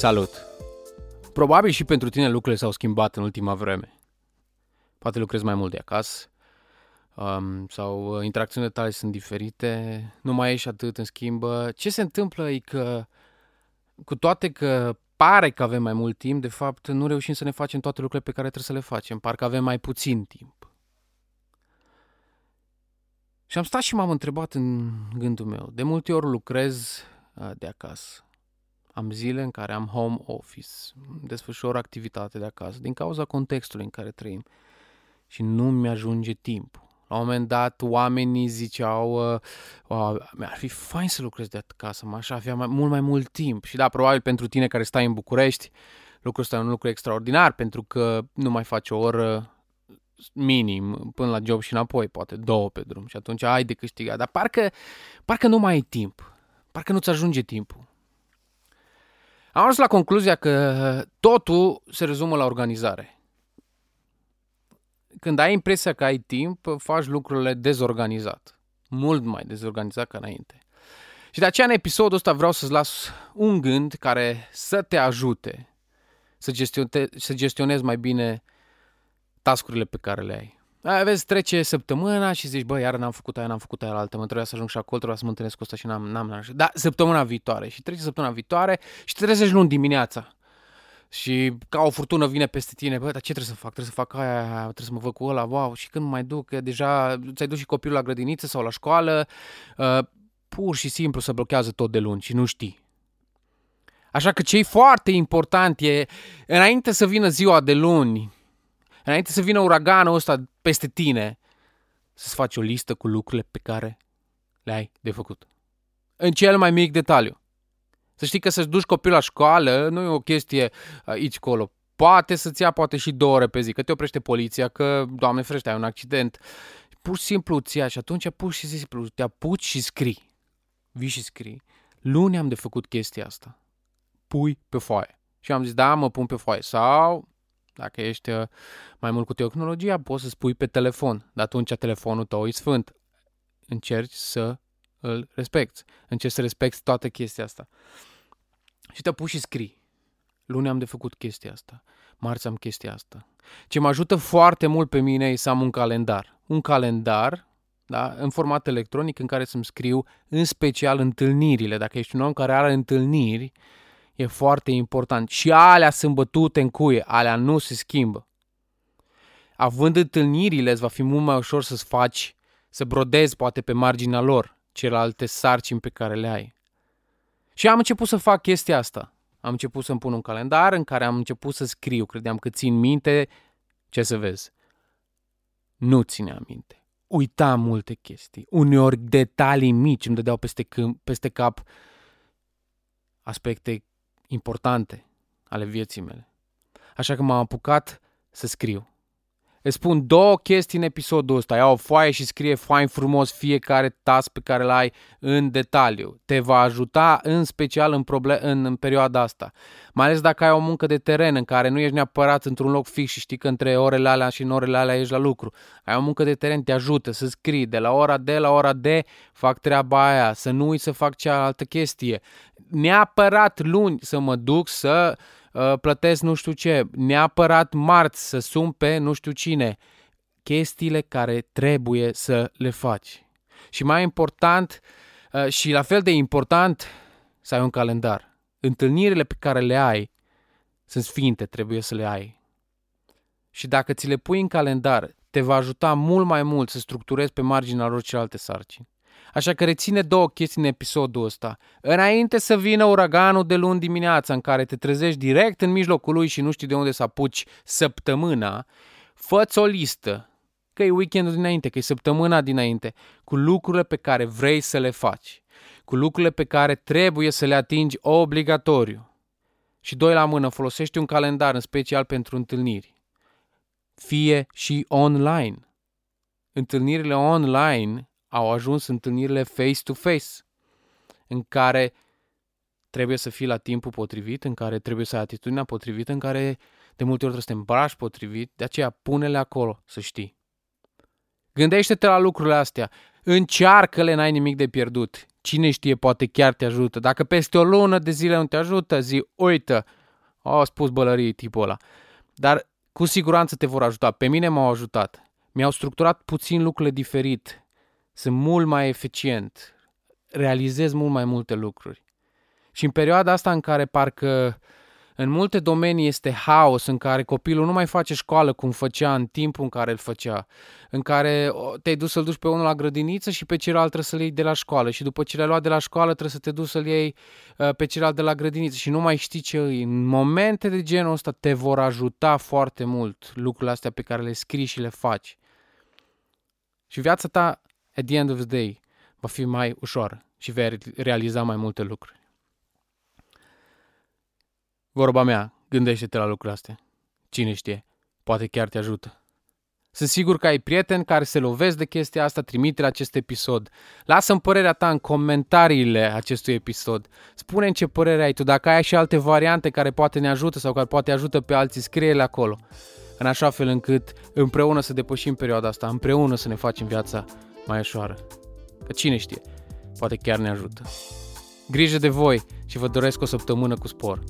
Salut! Probabil și pentru tine lucrurile s-au schimbat în ultima vreme. Poate lucrezi mai mult de acasă, um, sau uh, interacțiunile tale sunt diferite, nu mai ești atât în schimbă. Ce se întâmplă e că, cu toate că pare că avem mai mult timp, de fapt nu reușim să ne facem toate lucrurile pe care trebuie să le facem. Parcă avem mai puțin timp. Și am stat și m-am întrebat în gândul meu. De multe ori lucrez uh, de acasă. Am zile în care am home office, desfășor activitate de acasă, din cauza contextului în care trăim. Și nu mi-ajunge timp. La un moment dat, oamenii ziceau, uh, mi-ar fi fain să lucrez de acasă, m-aș avea mai, mult mai mult timp. Și da, probabil pentru tine care stai în București, lucrul ăsta e un lucru extraordinar, pentru că nu mai faci o oră minim până la job și înapoi, poate două pe drum și atunci ai de câștigat. Dar parcă, parcă nu mai ai timp. Parcă nu-ți ajunge timpul. Am ajuns la concluzia că totul se rezumă la organizare. Când ai impresia că ai timp, faci lucrurile dezorganizat. Mult mai dezorganizat ca înainte. Și de aceea în episodul ăsta vreau să-ți las un gând care să te ajute să, gestionte, să gestionezi mai bine tascurile pe care le ai. Vezi, trece săptămâna și zici, bă, iar n-am făcut aia, n-am făcut aia altă, mă trebuia să ajung și acolo, trebuia să mă întâlnesc cu ăsta și n-am, n-am, n-am. Da, săptămâna viitoare. Și trece săptămâna viitoare și te trezești luni dimineața. Și ca o furtună vine peste tine, bă, dar ce trebuie să fac? Trebuie să fac aia, aia trebuie să mă văd cu ăla, wow, și când mă mai duc, că deja ți-ai dus și copilul la grădiniță sau la școală, uh, pur și simplu se blochează tot de luni și nu știi. Așa că ce e foarte important e, înainte să vină ziua de luni, înainte să vină uraganul ăsta peste tine, să-ți faci o listă cu lucrurile pe care le ai de făcut. În cel mai mic detaliu. Să știi că să-ți duci copilul la școală nu e o chestie aici colo. Poate să-ți ia poate și două ore pe zi, că te oprește poliția, că, doamne frește, ai un accident. Pur și simplu îți ia și atunci pur și simplu te apuci și scrii. Vii și scrii. Luni am de făcut chestia asta. Pui pe foaie. Și am zis, da, mă pun pe foaie. Sau dacă ești uh, mai mult cu tehnologia, poți să spui pe telefon, dar atunci telefonul tău e sfânt. Încerci să îl respecti. Încerci să respecti toată chestia asta. Și te pui și scrii. Luni am de făcut chestia asta. Marți am chestia asta. Ce mă ajută foarte mult pe mine e să am un calendar. Un calendar da, în format electronic în care să-mi scriu în special întâlnirile. Dacă ești un om care are întâlniri, e foarte important. Și alea sunt bătute în cuie, alea nu se schimbă. Având întâlnirile, îți va fi mult mai ușor să-ți faci, să brodezi poate pe marginea lor celelalte sarcini pe care le ai. Și am început să fac chestia asta. Am început să-mi pun un calendar în care am început să scriu. Credeam că țin minte. Ce să vezi? Nu ține minte. Uitam multe chestii. Uneori detalii mici îmi dădeau peste, câmp, peste cap aspecte importante ale vieții mele. Așa că m-am apucat să scriu. Îți spun două chestii în episodul ăsta. Ia o foaie și scrie fain frumos fiecare task pe care îl ai în detaliu. Te va ajuta în special în, problem- în, în perioada asta. Mai ales dacă ai o muncă de teren în care nu ești neapărat într-un loc fix și știi că între orele alea și în orele alea ești la lucru. Ai o muncă de teren, te ajută să scrii de la ora D la ora D, fac treaba aia, să nu uit să fac cealaltă chestie. Neapărat luni să mă duc să Uh, plătesc nu știu ce, neapărat marți să sun pe nu știu cine. Chestiile care trebuie să le faci. Și mai important, uh, și la fel de important, să ai un calendar. Întâlnirile pe care le ai sunt sfinte, trebuie să le ai. Și dacă ți le pui în calendar, te va ajuta mult mai mult să structurezi pe marginea lor celelalte sarcini. Așa că reține două chestii în episodul ăsta. Înainte să vină uraganul de luni dimineața în care te trezești direct în mijlocul lui și nu știi de unde să apuci săptămâna, fă o listă, că e weekendul dinainte, că e săptămâna dinainte, cu lucrurile pe care vrei să le faci, cu lucrurile pe care trebuie să le atingi obligatoriu. Și doi la mână, folosește un calendar în special pentru întâlniri. Fie și online. Întâlnirile online au ajuns întâlnirile face-to-face, în care trebuie să fii la timpul potrivit, în care trebuie să ai atitudinea potrivită, în care de multe ori trebuie să te îmbraci potrivit, de aceea pune-le acolo, să știi. Gândește-te la lucrurile astea, încearcă-le, n-ai nimic de pierdut. Cine știe, poate chiar te ajută. Dacă peste o lună de zile nu te ajută, zi, uite, au spus bălării tipul ăla. Dar cu siguranță te vor ajuta. Pe mine m-au ajutat. Mi-au structurat puțin lucrurile diferit. Sunt mult mai eficient. Realizez mult mai multe lucruri. Și în perioada asta în care parcă în multe domenii este haos, în care copilul nu mai face școală cum făcea în timpul în care îl făcea, în care te-ai dus să-l duci pe unul la grădiniță și pe celălalt trebuie să-l iei de la școală și după ce l-ai luat de la școală trebuie să te duci să-l iei uh, pe celălalt de la grădiniță și nu mai știi ce îi. În momente de genul ăsta te vor ajuta foarte mult lucrurile astea pe care le scrii și le faci. Și viața ta, at the end of the day, va fi mai ușoară și vei realiza mai multe lucruri. Vorba mea, gândește-te la lucrurile astea. Cine știe, poate chiar te ajută. Sunt sigur că ai prieteni care se lovesc de chestia asta, trimite la acest episod. Lasă-mi părerea ta în comentariile acestui episod. spune în ce părere ai tu. Dacă ai și alte variante care poate ne ajută sau care poate ajută pe alții, scrie-le acolo. În așa fel încât împreună să depășim perioada asta, împreună să ne facem viața mai ușoară. Că cine știe, poate chiar ne ajută. Grijă de voi și vă doresc o săptămână cu spor.